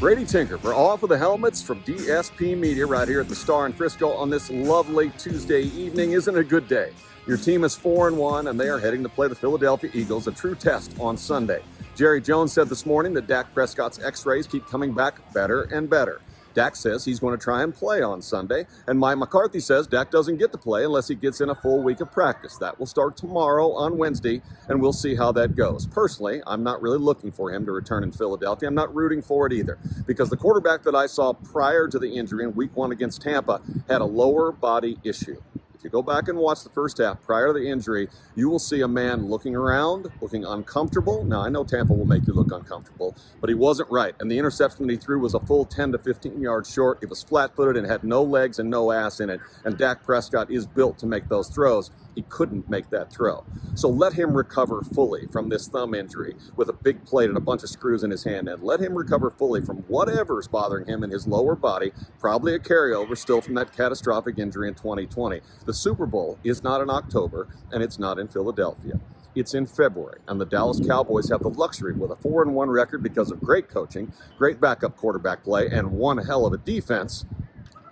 Brady Tinker for Off of the Helmets from DSP Media right here at the Star in Frisco on this lovely Tuesday evening. Isn't it a good day? Your team is 4 and 1 and they are heading to play the Philadelphia Eagles, a true test on Sunday. Jerry Jones said this morning that Dak Prescott's x-rays keep coming back better and better. Dak says he's going to try and play on Sunday, and Mike McCarthy says Dak doesn't get to play unless he gets in a full week of practice. That will start tomorrow on Wednesday, and we'll see how that goes. Personally, I'm not really looking for him to return in Philadelphia. I'm not rooting for it either, because the quarterback that I saw prior to the injury in week one against Tampa had a lower body issue. If you go back and watch the first half prior to the injury, you will see a man looking around, looking uncomfortable. Now, I know Tampa will make you look uncomfortable, but he wasn't right. And the interception that he threw was a full 10 to 15 yards short. It was flat footed and had no legs and no ass in it. And Dak Prescott is built to make those throws he couldn't make that throw. So let him recover fully from this thumb injury with a big plate and a bunch of screws in his hand, and let him recover fully from whatever's bothering him in his lower body, probably a carryover still from that catastrophic injury in 2020. The Super Bowl is not in October, and it's not in Philadelphia. It's in February, and the Dallas Cowboys have the luxury with a 4 and 1 record because of great coaching, great backup quarterback play, and one hell of a defense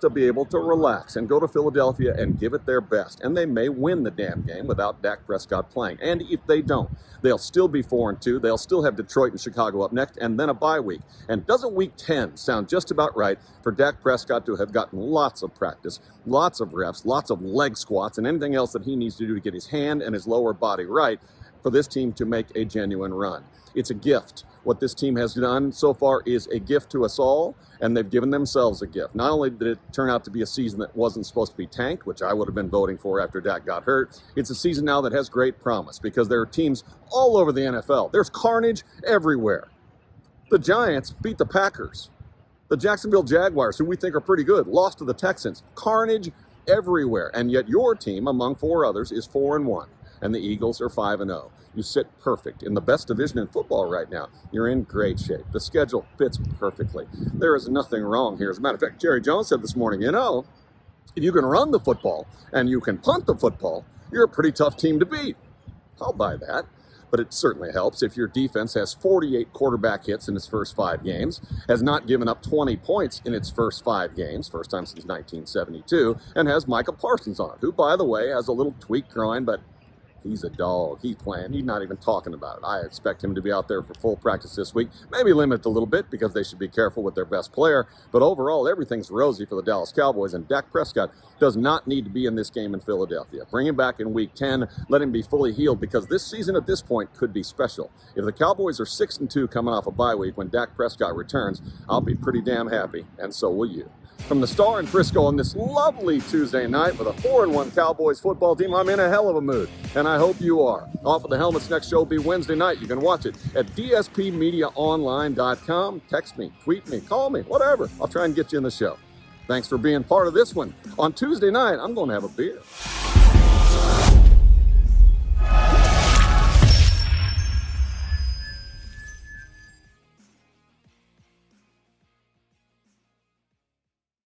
to be able to relax and go to Philadelphia and give it their best. And they may win the damn game without Dak Prescott playing. And if they don't, they'll still be 4 and 2. They'll still have Detroit and Chicago up next and then a bye week. And doesn't week 10 sound just about right for Dak Prescott to have gotten lots of practice, lots of reps, lots of leg squats, and anything else that he needs to do to get his hand and his lower body right for this team to make a genuine run? It's a gift what this team has done so far is a gift to us all, and they've given themselves a gift. Not only did it turn out to be a season that wasn't supposed to be tanked, which I would have been voting for after Dak got hurt, it's a season now that has great promise because there are teams all over the NFL. There's carnage everywhere. The Giants beat the Packers. The Jacksonville Jaguars, who we think are pretty good, lost to the Texans. Carnage everywhere. And yet your team, among four others, is 4 and 1 and the Eagles are 5 and 0. You sit perfect in the best division in football right now. You're in great shape. The schedule fits perfectly. There is nothing wrong here. As a matter of fact, Jerry Jones said this morning, you know, if you can run the football and you can punt the football, you're a pretty tough team to beat. I'll buy that. But it certainly helps if your defense has 48 quarterback hits in its first five games, has not given up 20 points in its first five games, first time since 1972, and has Micah Parsons on it, who, by the way, has a little tweak groin, but He's a dog. He's playing. He's not even talking about it. I expect him to be out there for full practice this week. Maybe limit a little bit because they should be careful with their best player. But overall, everything's rosy for the Dallas Cowboys, and Dak Prescott does not need to be in this game in Philadelphia. Bring him back in week 10. Let him be fully healed because this season at this point could be special. If the Cowboys are 6 and 2 coming off a bye week when Dak Prescott returns, I'll be pretty damn happy, and so will you from the Star in Frisco on this lovely Tuesday night with a 4 and 1 Cowboys football team. I'm in a hell of a mood, and I hope you are. Off of the Helmets next show will be Wednesday night. You can watch it at dspmediaonline.com. Text me, tweet me, call me, whatever. I'll try and get you in the show. Thanks for being part of this one. On Tuesday night, I'm going to have a beer.